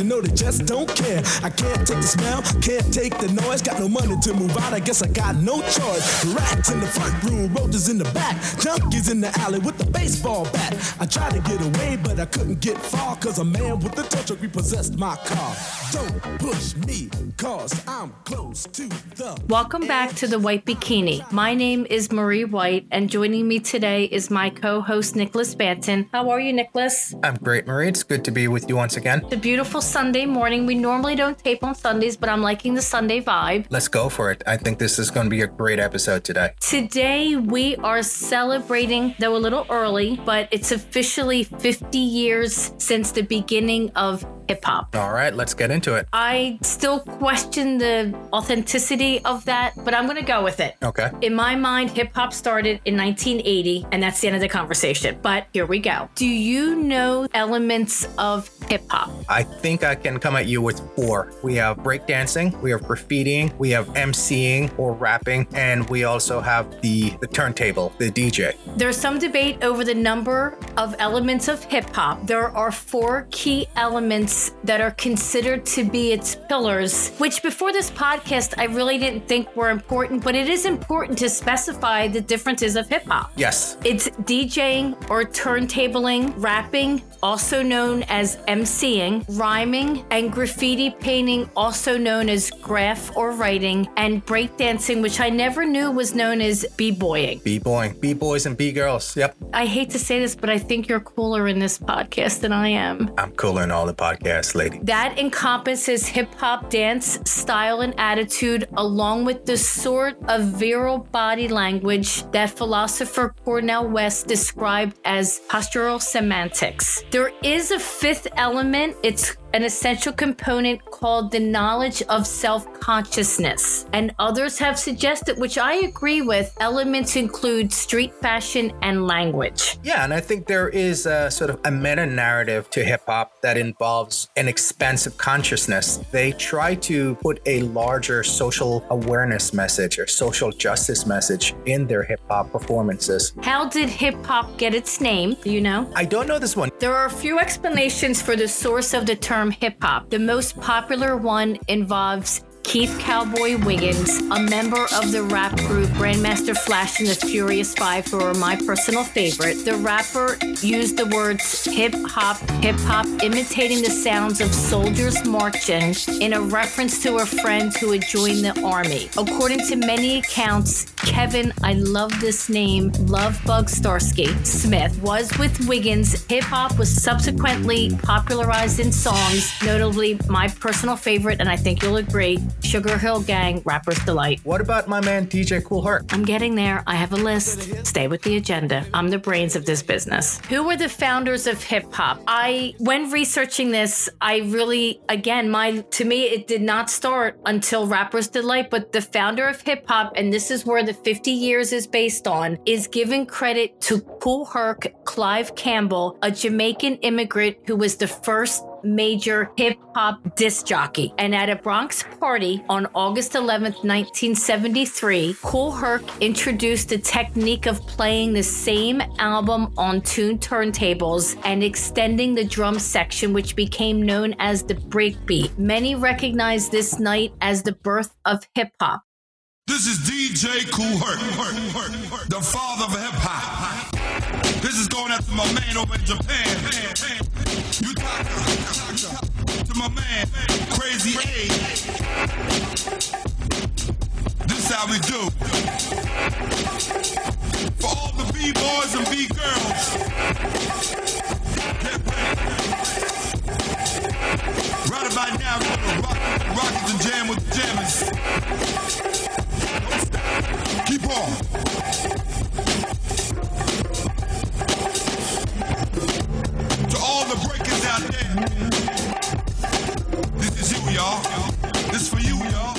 on you know they just don't care. I can't take the smell, can't take the noise. Got no money to move out, I guess I got no choice. Rats in the front room, roaches in the back, junkies in the alley with the baseball bat. I tried to get away, but I couldn't get far, cause a man with a tow truck repossessed my car. Don't push me, cause I'm close to the. Welcome back to the White Bikini. My name is Marie White, and joining me today is my co host, Nicholas Banton. How are you, Nicholas? I'm great, Marie. It's good to be with you once again. It's a beautiful Sunday morning. We normally don't tape on Sundays, but I'm liking the Sunday vibe. Let's go for it. I think this is going to be a great episode today. Today, we are celebrating, though a little early, but it's officially 50 years since the beginning of hip hop. All right, let's get into it. I still question the authenticity of that, but I'm going to go with it. Okay. In my mind, hip hop started in 1980, and that's the end of the conversation. But here we go. Do you know elements of hip hop? I think I can come at you with four. We have breakdancing, we have graffitiing, we have MCing or rapping, and we also have the, the turntable, the DJ. There's some debate over the number of elements of hip hop. There are four key elements that are considered to be its pillars, which before this podcast I really didn't think were important, but it is important to specify the differences of hip hop. Yes. It's DJing or turntabling, rapping, also known as MCing, rhyming, and graffiti painting, also known as graph or writing, and breakdancing, which I never knew was known as b-boying. B-boying, B-boys and B-girls. Yep. I hate to say this, but I think you're cooler in this podcast than I am. I'm cooler in all the podcasts, lady. That encompasses hip hop dance style and attitude, along with the sort of virile body language that philosopher Cornel West described as postural semantics. There is a fifth element. It's an essential component called the knowledge of self consciousness. And others have suggested, which I agree with, elements include street fashion and language. Yeah, and I think there is a sort of a meta narrative to hip hop that involves an expansive consciousness. They try to put a larger social awareness message or social justice message in their hip hop performances. How did hip hop get its name? Do you know? I don't know this one. There are a few explanations for the source of the term hip hop. The most popular one involves Keith Cowboy Wiggins, a member of the rap group Grandmaster Flash and the Furious Five, who are my personal favorite. The rapper used the words hip hop, hip hop, imitating the sounds of soldiers marching in a reference to a friend who had joined the army. According to many accounts, Kevin, I love this name, Lovebug Starski Smith, was with Wiggins. Hip hop was subsequently popularized in songs, notably my personal favorite, and I think you'll agree. Sugarhill Gang, Rapper's Delight. What about my man DJ Kool Herc? I'm getting there. I have a list. Stay with the agenda. I'm the brains of this business. Who were the founders of hip hop? I, when researching this, I really, again, my, to me, it did not start until Rapper's Delight, but the founder of hip hop, and this is where the 50 years is based on, is giving credit to Kool Herc Clive Campbell, a Jamaican immigrant who was the first major hip hop disc jockey. And at a Bronx party on August 11th, 1973, Kool Herc introduced the technique of playing the same album on two turntables and extending the drum section, which became known as the breakbeat. Many recognize this night as the birth of hip hop. This is DJ Kool Herc, the father of hip hop. This is going out to my man over in Japan. You talk to my man, Crazy A. This how we do. For all the B-boys and B-girls. Right about now, we're gonna rock, rock and jam with the jammers. Keep on. To all the breakers out there, this is you, y'all. This for you, y'all.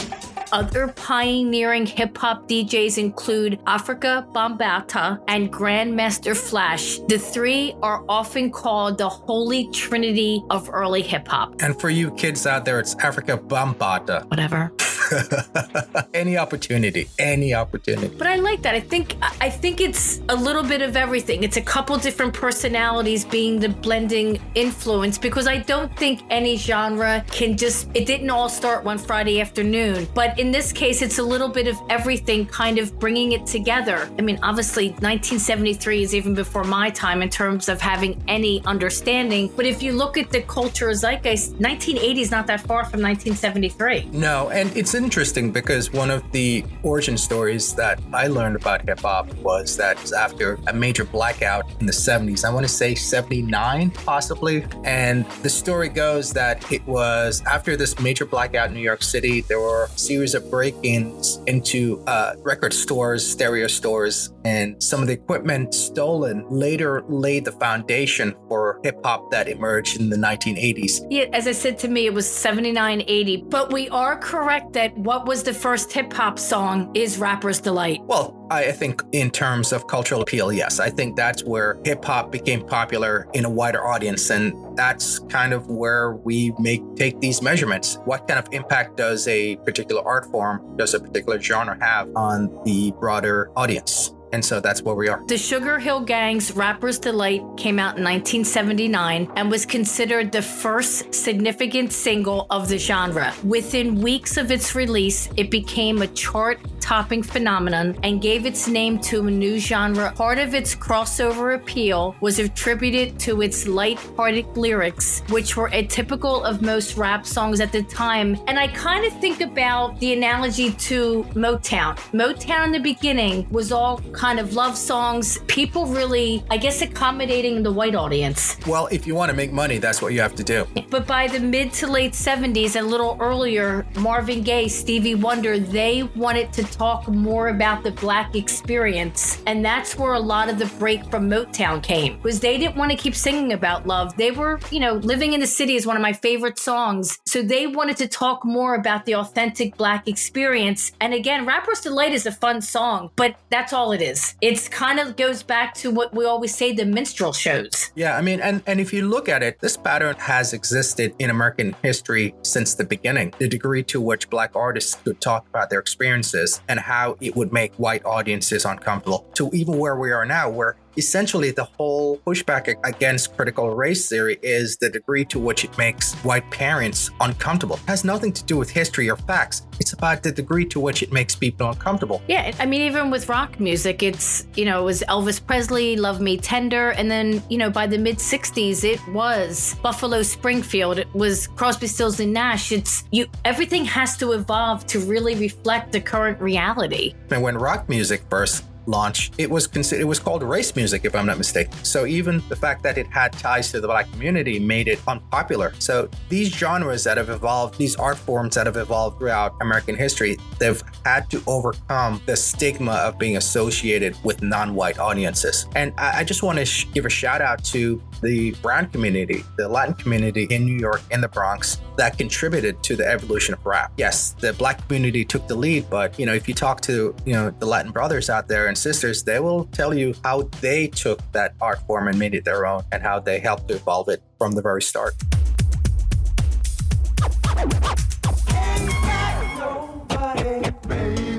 Other pioneering hip hop DJs include Afrika Bambaataa and Grandmaster Flash. The three are often called the holy trinity of early hip hop. And for you kids out there, it's Afrika Bambaataa. Whatever. any opportunity, any opportunity. But I like that. I think I think it's a little bit of everything. It's a couple different personalities being the blending influence because I don't think any genre can just it didn't all start one Friday afternoon. But in this case, it's a little bit of everything kind of bringing it together. I mean, obviously 1973 is even before my time in terms of having any understanding, but if you look at the culture of zeitgeist, 1980 is not that far from 1973. No, and it's interesting because one of the origin stories that I learned about hip hop was that after a major blackout in the 70s, I want to say 79 possibly. And the story goes that it was after this major blackout in New York City, there were a series of break ins into uh, record stores, stereo stores, and some of the equipment stolen later laid the foundation for hip hop that emerged in the 1980s. Yeah, as I said to me, it was 79 80. But we are correct that what was the first hip hop song is Rapper's Delight. Well, I think in terms of cultural appeal, yes. I think that's where hip hop became popular in a wider audience. And that's kind of where we make take these measurements. What kind of impact does a particular art form, does a particular genre have on the broader audience? And so that's where we are. The Sugarhill Gang's Rapper's Delight came out in 1979 and was considered the first significant single of the genre. Within weeks of its release, it became a chart topping phenomenon and gave its name to a new genre. Part of its crossover appeal was attributed to its light-hearted lyrics, which were atypical of most rap songs at the time. And I kind of think about the analogy to Motown. Motown in the beginning was all kind of love songs. People really, I guess, accommodating the white audience. Well, if you want to make money, that's what you have to do. But by the mid to late 70s and a little earlier, Marvin Gaye, Stevie Wonder, they wanted to talk more about the black experience. And that's where a lot of the break from Motown came, because they didn't want to keep singing about love. They were, you know, Living in the City is one of my favorite songs. So they wanted to talk more about the authentic black experience. And again, Rapper's Delight is a fun song, but that's all it is. It's kind of goes back to what we always say the minstrel shows. Yeah, I mean, and, and if you look at it, this pattern has existed in American history since the beginning. The degree to which black artists could talk about their experiences and how it would make white audiences uncomfortable to even where we are now, where essentially the whole pushback against critical race theory is the degree to which it makes white parents uncomfortable. It has nothing to do with history or facts. It's about the degree to which it makes people uncomfortable. Yeah, I mean, even with rock music, it's, you know, it was Elvis Presley, Love Me Tender. And then, you know, by the mid 60s, it was Buffalo Springfield. It was Crosby, Stills, and Nash. It's, you, everything has to evolve to really reflect the current reality. And when rock music first launch, it was considered it was called race music, if I'm not mistaken. So even the fact that it had ties to the black community made it unpopular. So these genres that have evolved, these art forms that have evolved throughout American history, they've had to overcome the stigma of being associated with non-white audiences. And I, I just want to sh- give a shout out to the brown community, the Latin community in New York, in the Bronx, that contributed to the evolution of rap. Yes, the black community took the lead, but you know, if you talk to you know the Latin brothers out there and sisters, they will tell you how they took that art form and made it their own, and how they helped to evolve it from the very start. tenemos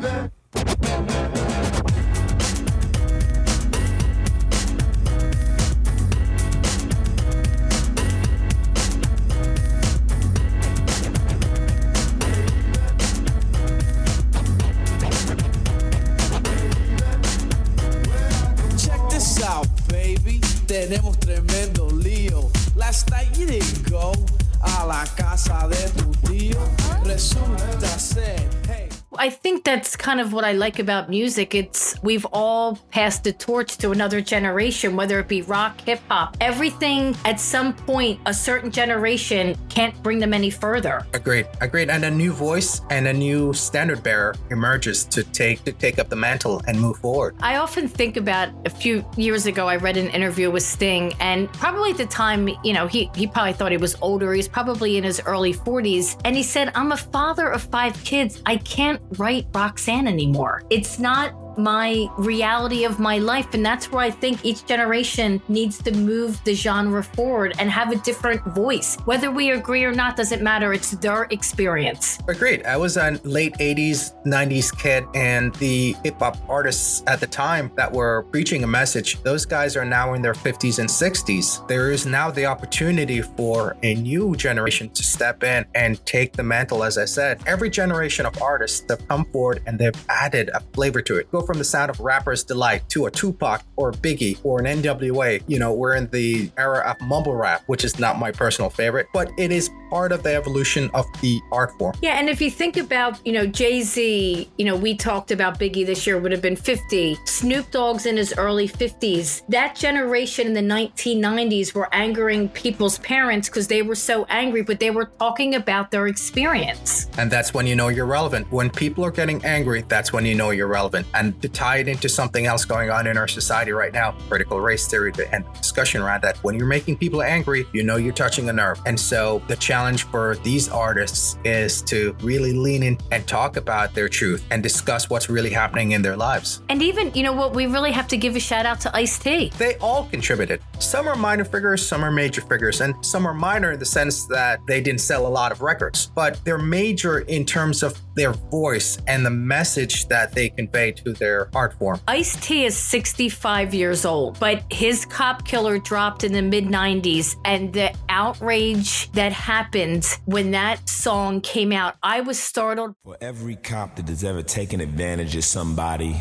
that's kind of what I like about music. It's we've all passed the torch to another generation, whether it be rock, hip hop. Everything at some point, a certain generation can't bring them any further. Agreed. Agreed. And a new voice and a new standard bearer emerges to take to take up the mantle and move forward. I often think about a few years ago I read an interview with Sting and probably at the time, you know, he he probably thought he was older. He's probably in his early 40s and he said, "I'm a father of 5 kids. I can't write Roxanne anymore. It's not my reality of my life. And that's where I think each generation needs to move the genre forward and have a different voice. Whether we agree or not doesn't matter. It's their experience. Agreed. I was a late 80s, 90s kid, and the hip hop artists at the time that were preaching a message, those guys are now in their 50s and 60s. There is now the opportunity for a new generation to step in and take the mantle, as I said. Every generation of artists have come forward and they've added a flavor to it. Go from the sound of Rapper's Delight to a Tupac or a Biggie or an NWA. You know, we're in the era of mumble rap, which is not my personal favorite, but it is part of the evolution of the art form. Yeah, and if you think about, you know, Jay Z, you know, we talked about Biggie this year would have been 50. Snoop Dogg's in his early 50s. That generation in the 1990s were angering people's parents because they were so angry, but they were talking about their experience. And that's when you know you're relevant. When people are getting angry, that's when you know you're relevant. And to tie it into something else going on in our society right now, critical race theory and discussion around that, when you're making people angry, you know you're touching a nerve. And so the challenge for these artists is to really lean in and talk about their truth and discuss what's really happening in their lives. And even, you know what, we really have to give a shout out to Ice T. They all contributed. Some are minor figures, some are major figures, and some are minor in the sense that they didn't sell a lot of records, but they're major in terms of their voice and the message that they convey to their art form. Ice T is 65 years old, but his Cop Killer dropped in the mid 90s, and the outrage that happened when that song came out, I was startled. For every cop that has ever taken advantage of somebody,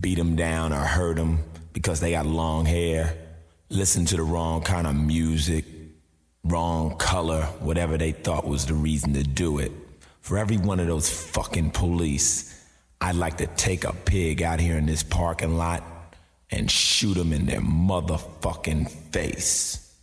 beat them down or hurt them because they got long hair, listened to the wrong kind of music, wrong color, whatever they thought was the reason to do it. For every one of those fucking police, I'd like to take a pig out here in this parking lot and shoot them in their motherfucking face.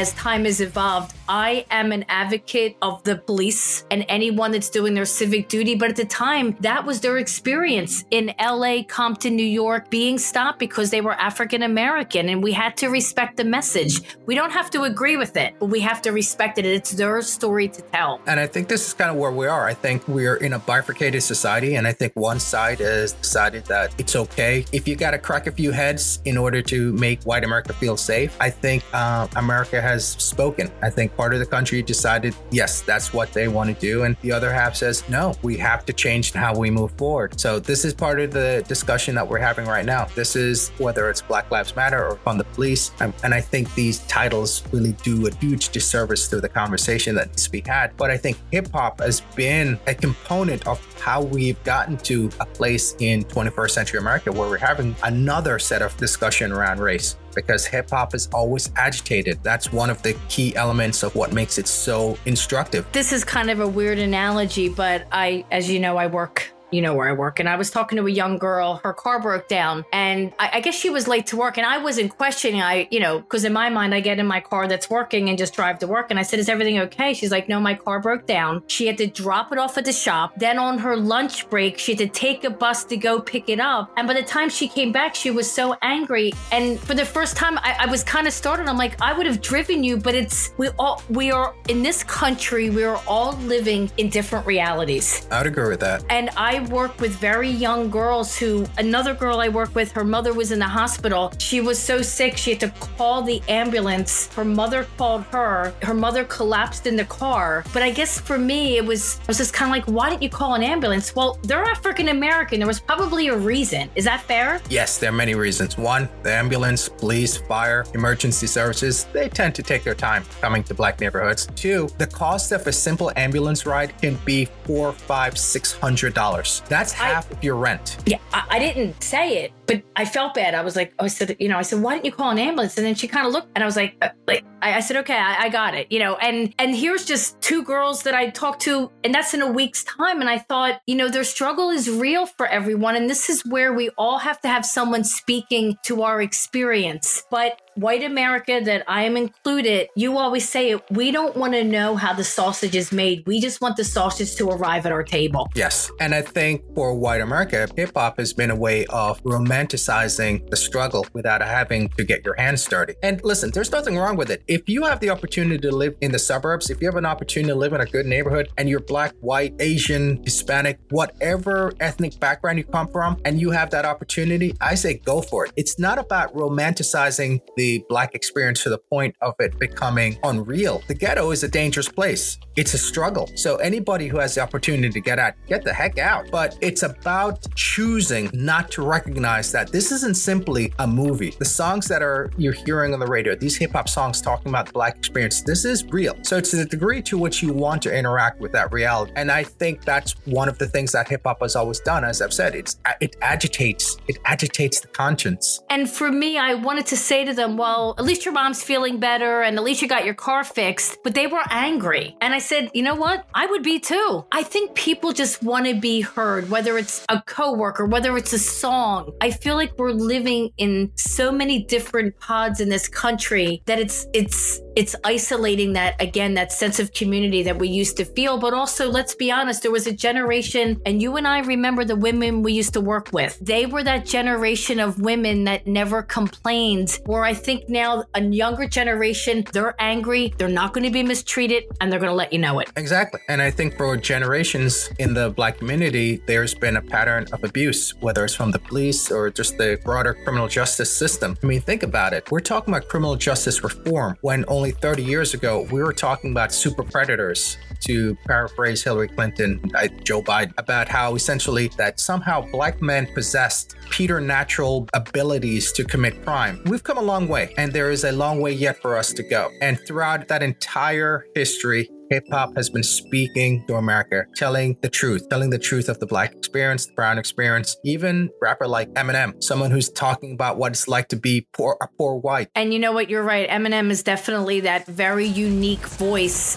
As time has evolved, I am an advocate of the police and anyone that's doing their civic duty. But at the time, that was their experience in LA, Compton, New York, being stopped because they were African American. And we had to respect the message. We don't have to agree with it, but we have to respect it. It's their story to tell. And I think this is kind of where we are. I think we're in a bifurcated society. And I think one side has decided that it's okay if you got to crack a few heads in order to make white America feel safe. I think uh, America has spoken. I think part of the country decided, yes, that's what they want to do. And the other half says, no, we have to change how we move forward. So this is part of the discussion that we're having right now. This is whether it's Black Lives Matter or on the police. Um, and I think these titles really do a huge disservice to the conversation that needs to be had. But I think hip hop has been a component of how we've gotten to a place in 21st century America where we're having another set of discussion around race because hip hop is always agitated. That's one of the key elements of what makes it so instructive. This is kind of a weird analogy, but I, as you know, I work you know where I work. And I was talking to a young girl, her car broke down, and I, I guess she was late to work. And I wasn't questioning, I, you know, because in my mind, I get in my car that's working and just drive to work. And I said, Is everything okay? She's like, No, my car broke down. She had to drop it off at the shop. Then on her lunch break, she had to take a bus to go pick it up. And by the time she came back, she was so angry. And for the first time, I, I was kind of startled. I'm like, I would have driven you, but it's, we all, we are in this country, we are all living in different realities. I'd agree with that. And I work with very young girls who, another girl I work with, her mother was in the hospital. She was so sick, she had to call the ambulance. Her mother called her. Her mother collapsed in the car. But I guess for me, it was, I was just kind of like, why didn't you call an ambulance? Well, they're African American. There was probably a reason. Is that fair? Yes, there are many reasons. One, the ambulance, police, fire, emergency services, they tend to take their time coming to black neighborhoods. Two, the cost of a simple ambulance ride can be four, five, six hundred dollars. That's half I, of your rent. Yeah, I, I, didn't say it, but I felt bad. I was like, I said, you know, I said, why didn't you call an ambulance? And then she kind of looked, and I was like, uh, like, I, I, said, okay, I, I got it, you know. And and here's just two girls that I talked to, and that's in a week's time. And I thought, you know, their struggle is real for everyone, and this is where we all have to have someone speaking to our experience. But white America that I am included, you always say it. We don't want to know how the sausage is made. We just want the sausage to arrive at our table. Yes. And I think for white America, hip hop has been a way of romanticizing the struggle without having to get your hands dirty. And listen, there's nothing wrong with it. If you have the opportunity to live in the suburbs, if you have an opportunity to live in a good neighborhood and you're black, white, Asian, Hispanic, whatever ethnic background you come from, and you have that opportunity, I say go for it. It's not about romanticizing the black experience to the point of it becoming unreal. The ghetto is a dangerous place. It's a struggle. So anybody who has the opportunity to get out, get the heck out. But it's about choosing not to recognize that this isn't simply a movie. The songs that are you're hearing on the radio, these hip hop songs talking about the black experience, this is real. So it's the degree to which you want to interact with that reality. And I think that's one of the things that hip hop has always done. As I've said, it's it agitates, it agitates the conscience. And for me, I wanted to say to them, well, at least your mom's feeling better and at least you got your car fixed. But they were angry. And I said, you know what? I would be too. I think people just want to be heard, whether it's a coworker, whether it's a song. I feel like we're living in so many different pods in this country that it's it's it's isolating that again that sense of community that we used to feel but also let's be honest there was a generation and you and I remember the women we used to work with they were that generation of women that never complained where I think now a younger generation they're angry they're not going to be mistreated and they're going to let you know it Exactly. And I think for generations in the black community, there's been a pattern of abuse, whether it's from the police or just the broader criminal justice system. I mean, think about it. We're talking about criminal justice reform when only 30 years ago we were talking about super predators to paraphrase Hillary Clinton, uh, Joe Biden, about how essentially that somehow black men possessed preternatural abilities to commit crime. We've come a long way, and there is a long way yet for us to go. And throughout that entire history, hip hop has been speaking to America, telling the truth, telling the truth of the black experience, the brown experience. Even rapper like Eminem, someone who's talking about what it's like to be poor, a poor white. and you know what you're right Eminem is definitely that very unique voice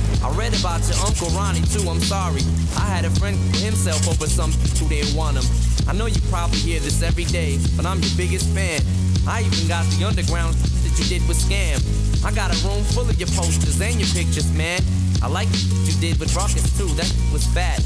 I read about your Uncle Ronnie too, I'm sorry. I had a friend himself over some who didn't want him. I know you probably hear this every day, but I'm your biggest fan. I even got the underground that you did with Skam. I got a room full of your posters and your pictures, man. I like what you did with Rawkus too, that was fat.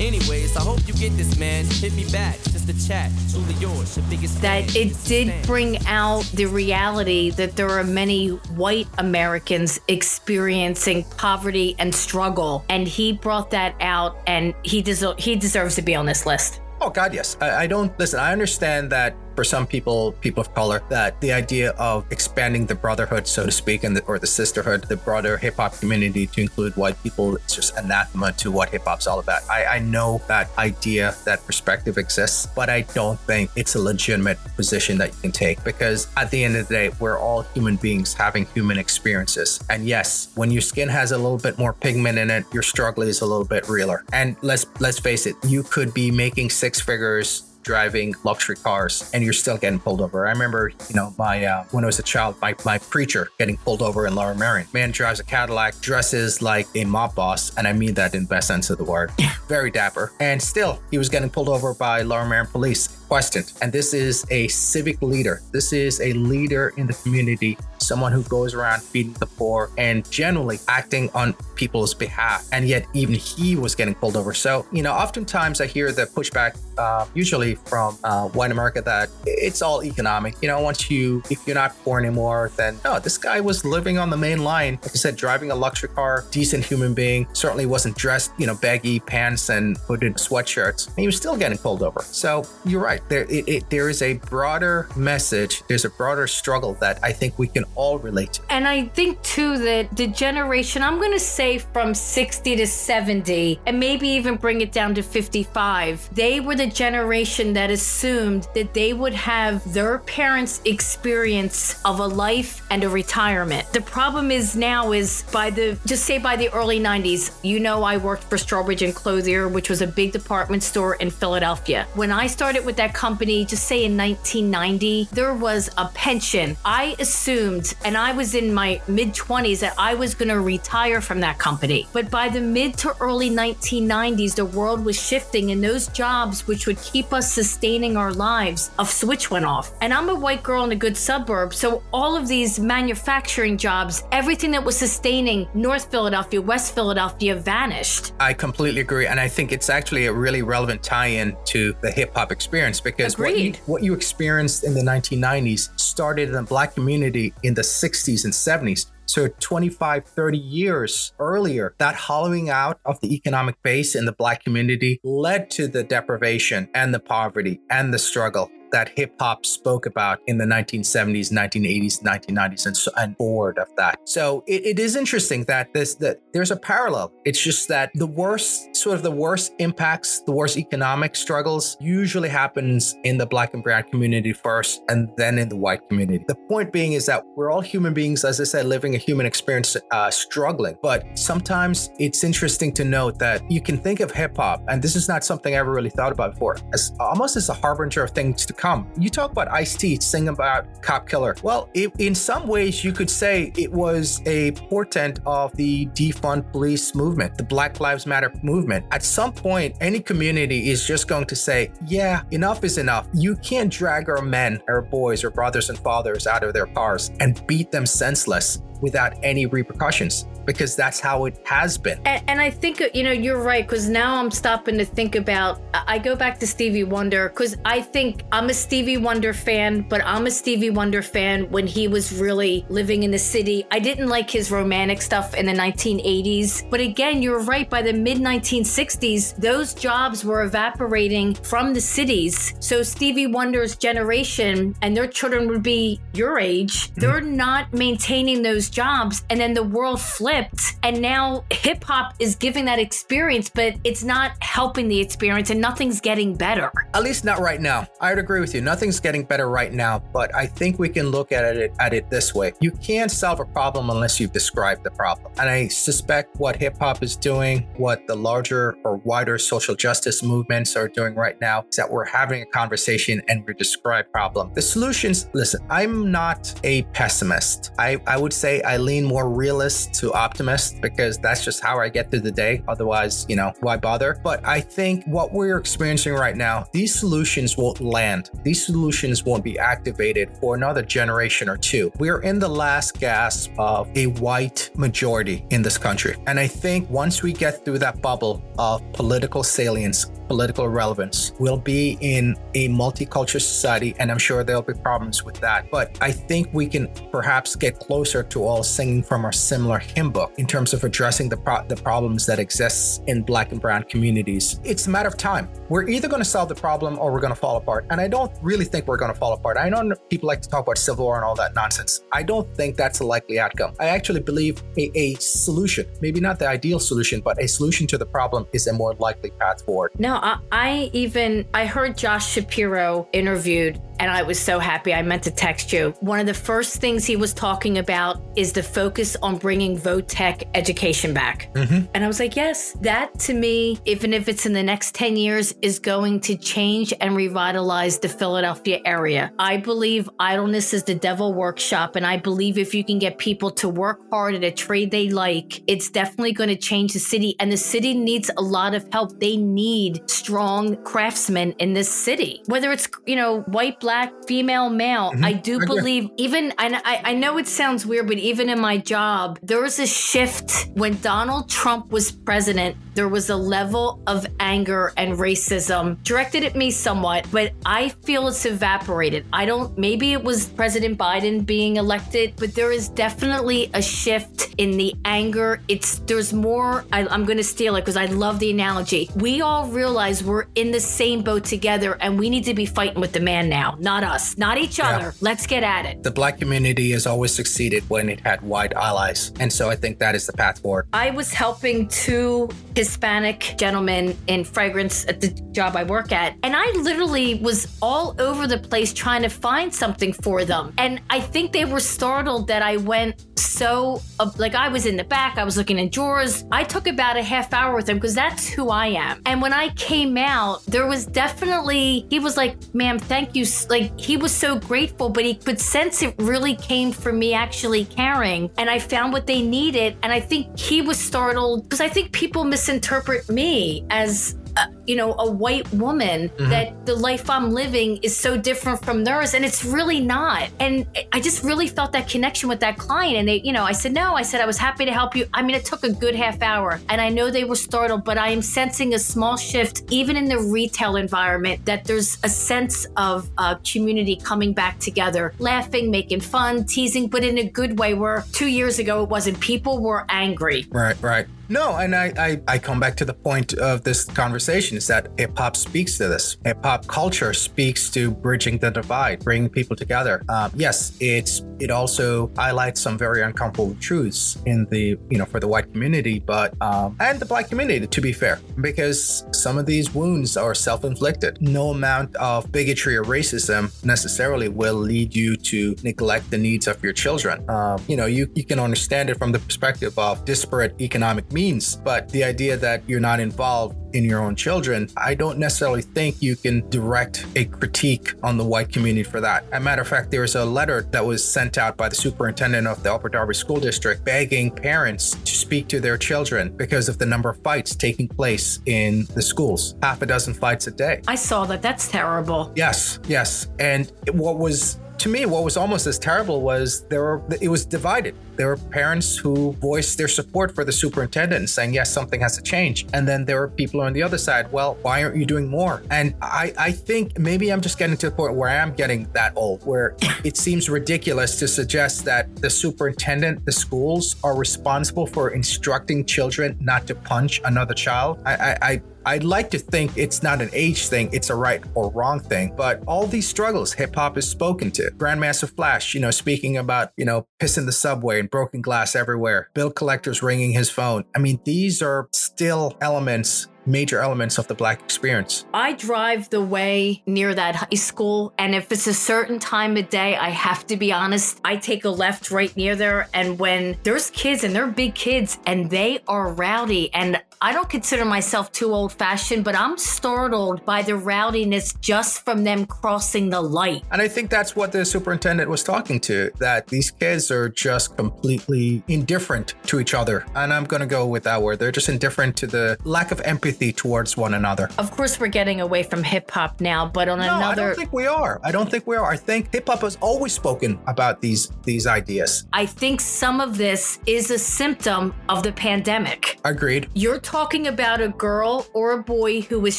Anyways, I hope you get this, man. Hit me back, just a chat. Truly yours, your biggest fan. that it did bring out the reality that there are many white Americans experiencing poverty and struggle, and he brought that out, and he deser- he deserves to be on this list. Oh God, yes. I, I don't listen. I understand that for some people, people of color, that the idea of expanding the brotherhood, so to speak, and the, or the sisterhood, the broader hip hop community to include white people, it's just anathema to what hip hop's all about. I, I know that idea, that perspective exists, but I don't think it's a legitimate position that you can take because at the end of the day, we're all human beings having human experiences. And yes, when your skin has a little bit more pigment in it, your struggle is a little bit realer. And let's let's face it, you could be making six figures driving luxury cars and you're still getting pulled over. I remember, you know, my uh, when I was a child, my, my preacher getting pulled over in Lower Merion. Man drives a Cadillac, dresses like a mob boss, and I mean that in the best sense of the word. Very dapper. And still, he was getting pulled over by Lower Merion police, questioned. And this is a civic leader. This is a leader in the community someone who goes around feeding the poor and generally acting on people's behalf. And yet, even he was getting pulled over. So, you know, oftentimes I hear the pushback, uh, usually from uh, white America, that it's all economic. You know, once you, if you're not poor anymore, then no, this guy was living on the main line. Like I said, driving a luxury car, decent human being, certainly wasn't dressed, you know, baggy pants and hooded sweatshirts. And he was still getting pulled over. So you're right. There, it, it, there is a broader message. There's a broader struggle that I think we can all relate to. And I think too that the generation, I'm going to say from 60 to 70, and maybe even bring it down to 55, they were the generation that assumed that they would have their parents' experience of a life and a retirement. The problem is now is by the, just say by the early 90s, you know, I worked for Strawbridge and Clothier, which was a big department store in Philadelphia. When I started with that company, just say in 1990, there was a pension. I assumed, and I was in my mid 20s, that I was going to retire from that company. But by the mid to early 1990s, the world was shifting, and those jobs, which would keep us sustaining our lives, a switch went off. And I'm a white girl in a good suburb, so all of these manufacturing jobs, everything that was sustaining North Philadelphia, West Philadelphia vanished. I completely agree. And I think it's actually a really relevant tie in to the hip hop experience because what you, what you experienced in the 1990s started in the black community in the 60s and 70s. So 25, 30 years earlier, that hollowing out of the economic base in the black community led to the deprivation and the poverty and the struggle that hip hop spoke about in the 1970s, 1980s, 1990s, and so and forward of that. So it, it is interesting that this that there's a parallel. It's just that the worst, sort of the worst impacts, the worst economic struggles usually happens in the black and brown community first, and then in the white community. The point being is that we're all human beings, as I said, living a human experience, uh, struggling. But sometimes it's interesting to note that you can think of hip hop, and this is not something I ever really thought about before, as almost as a harbinger of things to come. You talk about Ice T singing about Cop Killer. Well, it, in some ways, you could say it was a portent of the defund police movement, the Black Lives Matter movement. At some point, any community is just going to say, yeah, enough is enough. You can't drag our men, our boys, our brothers and fathers out of their cars and beat them senseless without any repercussions because that's how it has been. And, and I think you know you're right because now I'm stopping to think about. I I go back to Stevie Wonder because I think I'm a Stevie Wonder fan, but I'm a Stevie Wonder fan when he was really living in the city. I didn't like his romantic stuff in the 1980s, but again, you're right. By the mid 1960s, those jobs were evaporating from the cities. So Stevie Wonder's generation and their children would be your age. Mm-hmm. They're not maintaining those jobs, and then the world flipped, and now hip hop is giving that experience, but it's not helping the experience, and nothing's getting better. At least not right now. I would agree with you. Nothing's getting better right now, but I think we can look at it at it this way. You can't solve a problem unless you've described the problem. And I suspect what hip hop is doing, what the larger or wider social justice movements are doing right now, is that we're having a conversation and we describe problem. The solutions, listen, I'm not a pessimist. I, I would say I lean more realist to optimist because that's just how I get through the day. Otherwise, you know, why bother? But I think what we're experiencing right now, these solutions won't land. These solutions won't be activated for another generation or two. We're in the last gasp of a white majority in this country. And I think once we get through that bubble of political salience, political relevance, we'll be in a multicultural society. And I'm sure there'll be problems with that. But I think we can perhaps get closer to all singing from our similar hymn book in terms of addressing the, pro- the problems that exist in black and brown communities. It's a matter of time. We're either going to solve the problem or we're going to fall apart. And I don't really think we're going to fall apart. I know people like to talk about civil war and all that nonsense. I don't think that's a likely outcome. I actually believe a, a solution, maybe not the ideal solution, but a solution to the problem is a more likely path forward. No, I, I even I heard Josh Shapiro interviewed and I was so happy. I meant to text you. One of the first things he was talking about is the focus on bringing vo-tech education back. Mm-hmm. And I was like, yes, that to me, even if it's in the next 10 years, is going to change and revitalize the Philadelphia area. I believe idleness is the devil workshop. And I believe if you can get people to work hard at a trade they like, it's definitely going to change the city. And the city needs a lot of help. They need strong craftsmen in this city, whether it's, you know, white, black, female, male. Mhm. I do believe, even, and I, I know it sounds weird, but even in my job, there was a shift when Donald Trump was president. There was a level of anger and racism directed at me somewhat, but I feel it's evaporated. I don't, maybe it was President Biden being elected, but there is definitely a shift in the anger. It's, there's more, I, I'm going to steal it because I love the analogy. We all realize we're in the same boat together and we need to be fighting with the man now, not us, not each Yeah. other. Let's get at it. The black community has always succeeded when it had white allies. And so I think that is the path forward. I was helping two Hispanic gentleman in fragrance at the job I work at, and I literally was all over the place trying to find something for them. And I think they were startled that I went so uh, like I was in the back, I was looking in drawers. I took about a half hour with him because that's who I am. And when I came out, there was definitely he was like, "Ma'am, thank you." Like he was so grateful, but he could sense it really came from me actually caring, and I found what they needed. And I think he was startled because I think people misinterpret me as. Uh, you know, a white woman that the life I'm living is so different from theirs, and it's really not. And I just really felt that connection with that client. And they, you know, I said, No, I said, I was happy to help you. I mean, it took a good half hour, and I know they were startled, but I am sensing a small shift, even in the retail environment, that there's a sense of uh, community coming back together, laughing, making fun, teasing, but in a good way. Where two years ago it wasn't. People were angry. Right, right. No, and I, I, I come back to the point of this conversation is that hip hop speaks to this. Hip hop culture speaks to bridging the divide, bringing people together. Um, yes, it's it also highlights some very uncomfortable truths in the you know for the white community, but um, and the black community to be fair, because some of these wounds are self-inflicted. No amount of bigotry or racism necessarily will lead you to neglect the needs of your children. Um, you know, you you can understand it from the perspective of disparate economic means, but the idea that you're not involved in your own children, I don't necessarily think you can direct a critique on the white community for that. As a matter of fact, there was a letter that was sent out by the superintendent of the Upper Darby School District begging parents to speak to their children because of the number of fights taking place in the schools. Half a dozen fights a day. I saw that. That's terrible. Yes, yes. And what was to me, what was almost as terrible was there were it was divided. There were parents who voiced their support for the superintendent saying, yes, something has to change. And then there were people on the other side, well, why aren't you doing more? And I, I think maybe I'm just getting to the point where I am getting that old, where it seems ridiculous to suggest that the superintendent, the schools are responsible for instructing children not to punch another child. I I, I I'd like to think it's not an age thing, it's a right or wrong thing. But all these struggles hip hop is spoken to. Grandmaster Flash, you know, speaking about, you know, pissing the subway and broken glass everywhere. Bill Collector's ringing his phone. I mean, these are still elements major elements of the black experience. I drive the way near that high school, and if it's a certain time of day, I have to be honest, I take a left right near there. And when there's kids and they're big kids and they are rowdy, and I don't consider myself too old fashioned, but I'm startled by the rowdiness just from them crossing the light. And I think that's what the superintendent was talking to that these kids are just completely indifferent to each other. And I'm going to go with that word. They're just indifferent to the lack of empathy towards one another. Of course, we're getting away from hip hop now, but on another. No, I don't think we are. I don't think we are. I think hip hop has always spoken about these these ideas. I think some of this is a symptom of the pandemic. Agreed. You're talking about a girl or a boy who was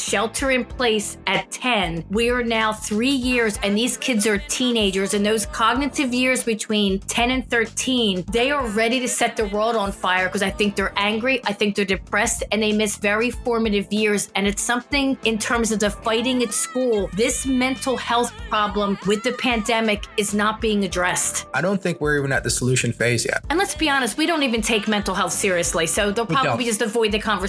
shelter in place at 10. We are now three years, and these kids are teenagers. And those cognitive years between 10 and 13, they are ready to set the world on fire because I think they're angry, I think they're depressed, and they miss very formative years. And it's something in terms of the fighting at school. This mental health problem with the pandemic is not being addressed. I don't think we're even at the solution phase yet. And let's be honest, we don't even take mental health seriously. So they'll probably just avoid the conversation.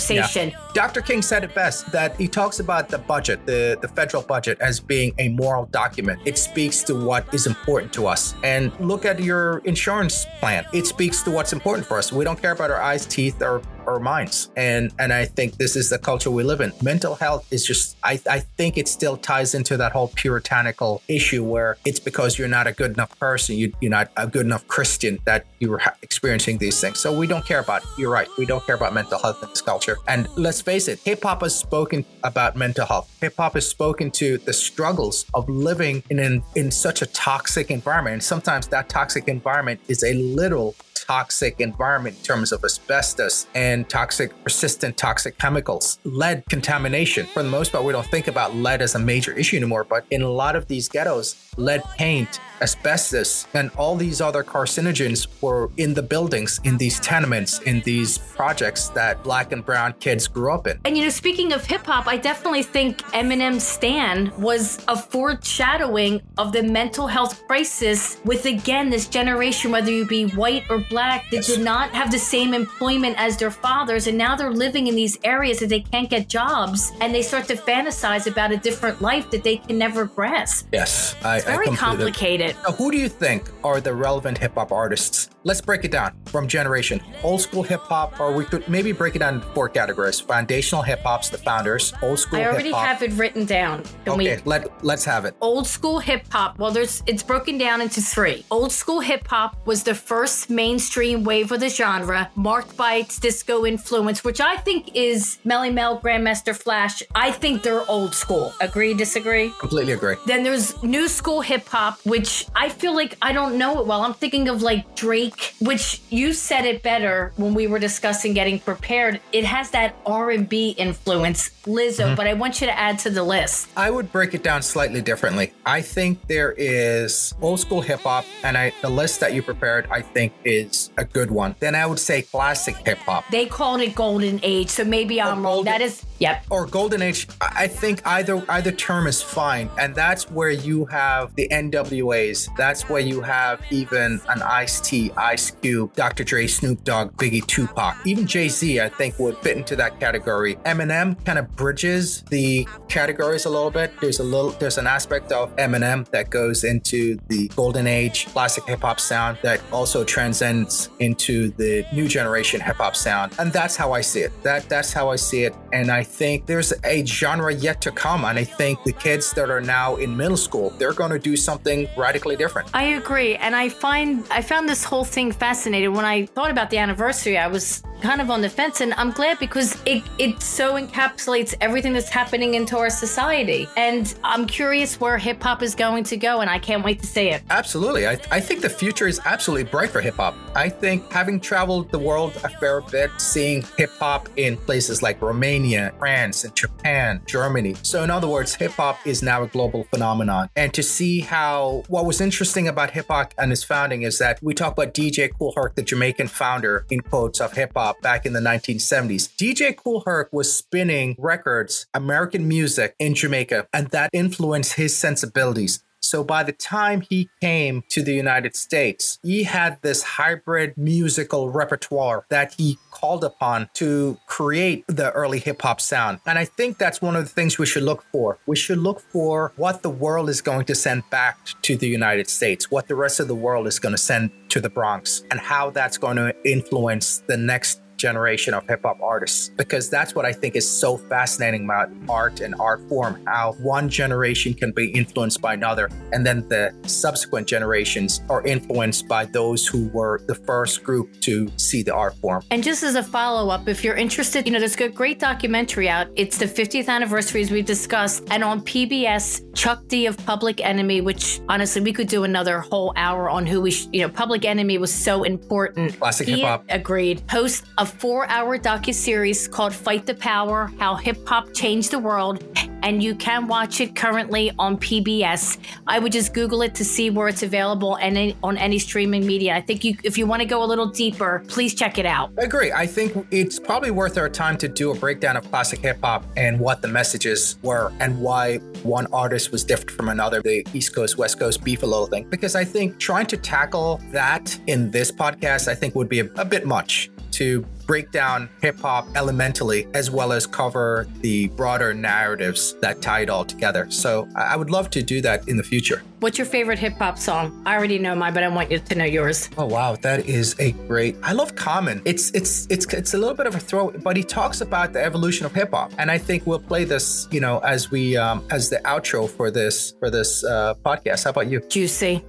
Dr. King said it best that he talks about the budget, the, the federal budget, as being a moral document. It speaks to what is important to us. And look at your insurance plan. It speaks to what's important for us. We don't care about our eyes, teeth, or our minds. And and I think this is the culture we live in. Mental health is just I, I think it still ties into that whole puritanical issue where it's because you're not a good enough person, you, you're not a good enough Christian that you're experiencing these things. So we don't care about it. You're right. We don't care about mental health in this culture. And let's face it, hip hop has spoken about mental health. Hip hop has spoken to the struggles of living in an, in such a toxic environment. And sometimes that toxic environment is a literal toxic environment in terms of asbestos and toxic, persistent toxic chemicals, lead contamination. For the most part, we don't think about lead as a major issue anymore, but in a lot of these ghettos, lead paint, asbestos, and all these other carcinogens were in the buildings, in these tenements, in these projects that black and brown kids grew up in. And you know, speaking of hip hop, I definitely think Eminem's Stan was a foreshadowing of the mental health crisis with again this generation, whether you be white or black, that yes. did not have the same employment as their fathers, and now they're living in these areas that they can't get jobs, and they start to fantasize about a different life that they can never grasp. Yes, I, it's very complicated. Now, who do you think are the relevant hip hop artists? Let's break it down from generation. Old school hip hop, or we could maybe break it down into four categories. Foundational hip hop's the founders. Old school I already hip-hop. have it written down. Can okay, we... let, let's have it. Old school hip hop, well, there's it's broken down into three. Old school hip hop was the first mainstream wave of the genre, marked by its disco influence, which I think is Melle Mel, Grandmaster Flash. I think they're old school. Agree, disagree? Completely agree. Then there's new school hip hop, which I feel like I don't know it well. I'm thinking of like Drake, which you said it better when we were discussing getting prepared. It has that R&B influence, Lizzo, mm-hmm. but I want you to add to the list. I would break it down slightly differently. I think there is old school hip hop, and I the list that you prepared, I think, is a good one. Then I would say classic hip hop. They called it golden age, so maybe I'm wrong. That is Yep. Or golden age. I think either either term is fine, and that's where you have the NWAs. That's where you have even an Ice T, Ice Cube, Dr. Dre, Snoop Dogg, Biggie, Tupac. Even Jay Z, I think, would fit into that category. Eminem kind of bridges the categories a little bit. There's a little, there's an aspect of Eminem that goes into the golden age classic hip hop sound that also transcends into the new generation hip hop sound, and that's how I see it. That that's how I see it, and I think there's a genre yet to come. And I think the kids that are now in middle school, they're going to do something radically different. I agree. And I find, I found this whole thing fascinating. When I thought about the anniversary, I was kind of on the fence and I'm glad because it it so encapsulates everything that's happening into our society. And I'm curious where hip hop is going to go and I can't wait to see it. Absolutely. I, I think the future is absolutely bright for hip hop. I think having traveled the world a fair bit, seeing hip hop in places like Romania, France, and Japan, Germany. So in other words, hip hop is now a global phenomenon. And to see how what was interesting about hip hop and its founding is that we talk about DJ Kool Herc, the Jamaican founder in quotes of hip hop hop back in the 1970s. DJ Kool Herc was spinning records, American music in Jamaica, and that influenced his sensibilities. So by the time he came to the United States, he had this hybrid musical repertoire that he called upon to create the early hip hop sound. And I think that's one of the things we should look for. We should look for what the world is going to send back to the United States, what the rest of the world is going to send to the Bronx, and how that's going to influence the next generation of hip hop artists because that's what I think is so fascinating about art and art form how one generation can be influenced by another and then the subsequent generations are influenced by those who were the first group to see the art form. And just as a follow up, if you're interested, you know, there's a great documentary out. It's the 50th anniversary, as we discussed, and on PBS, Chuck D of Public Enemy, which honestly, we could do another whole hour on who we, sh- you know, Public Enemy was so important. Classic hip hop. Agreed. Host of four hour docu-series called Fight the Power How Hip Hop Changed the World. And you can watch it currently on PBS. I would just Google it to see where it's available and on any streaming media. I think you, if you want to go a little deeper, please check it out. I agree. I think it's probably worth our time to do a breakdown of classic hip hop and what the messages were and why one artist was different from another, the East Coast, West Coast beef a little thing. Because I think trying to tackle that in this podcast, I think would be a, a bit much to break down hip hop elementally as well as cover the broader narratives that tie it all together. So I would love to do that in the future. What's your favorite hip hop song? I already know mine, but I want you to know yours. Oh wow, that is a great. I love Common. It's it's it's it's a little bit of a throw, but he talks about the evolution of hip hop, and I think we'll play this, you know, as we um as the outro for this for this uh, podcast. How about you? Juicy.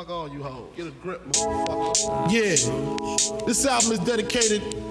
Fuck all you hoes. Get a grip, motherfucker. Yeah. This album is dedicated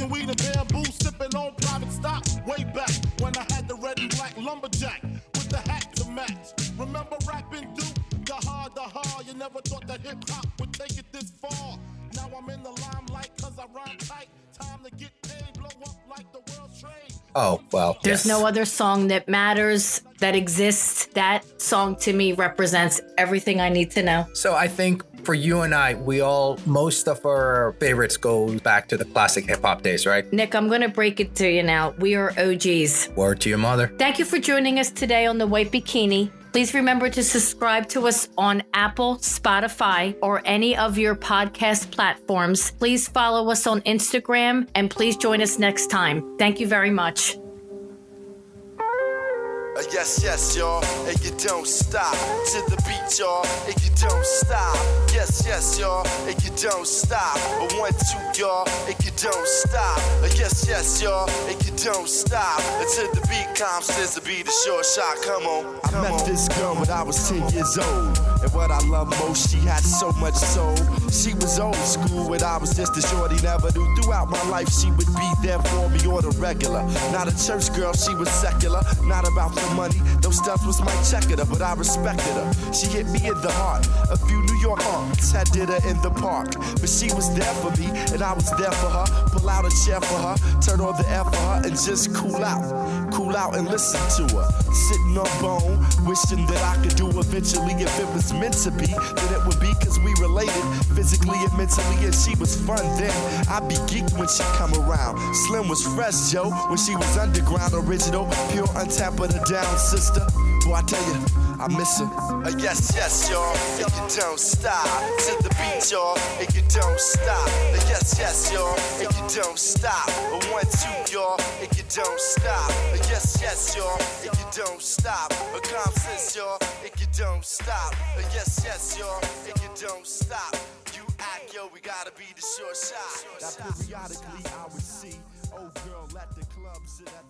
Smoking weed and bamboo, sipping on private stock. Way back when I had the red and black lumberjack with the hat to match. Remember rapping Duke? The hard, the hard. You never thought that hip hop would take it this far. Now I'm in the limelight cause I rhyme tight. Time to get paid, blow up like the world's trade. Oh well, There's yes. no other song that matters, that exists. That song to me represents everything I need to know. So I think for you and I, we all most of our favorites go back to the classic hip hop days, right? Nick, I'm going to break it to you now. We are OGs. Word to your mother. Thank you for joining us today on The White Bikini. Please remember to subscribe to us on Apple, Spotify, or any of your podcast platforms. Please follow us on Instagram and please join us next time. Thank you very much. Uh, yes, yes, y'all, and you don't stop to the beat, y'all, and you don't stop. Yes, yes, y'all, and you don't stop. A one, two, y'all, and you don't stop. Uh, yes, yes, y'all, and you don't stop until the beat comes. Says to be the short shot. Come on, I met this girl when I was 10 years old. And what I love most, she had so much soul. She was old school and I was just a shorty, never knew. Throughout my life, she would be there for me on the regular. Not a church girl, she was secular. Not about the money, those stuff was my checker, but I respected her. She hit me in the heart. A few New York arts had dinner in the park. But she was there for me and I was there for her. Pull out a chair for her, turn on the air for her, and just cool out. Cool out and listen to her. Sitting on bone, wishing that I could do eventually if it was meant to be, then it would be cause we related physically and mentally, and she was fun then. I'd be geeked when she come around. Slim was fresh, Joe, when she was underground, original, pure untapped of the down sister. Boy, I tell you, I miss her. Uh, yes, yes, y'all, if you don't stop to the beat, y'all, if you don't stop. Uh, yes, yes, y'all, if you don't stop. A one, two, y'all, and you don't stop. Yes, yes, y'all, and you don't stop. A sense, y'all, and you don't stop. Yes, yes, y'all, and you don't stop. You act, yo, we gotta be the short shot. That periodically I would see old girl at the club sit at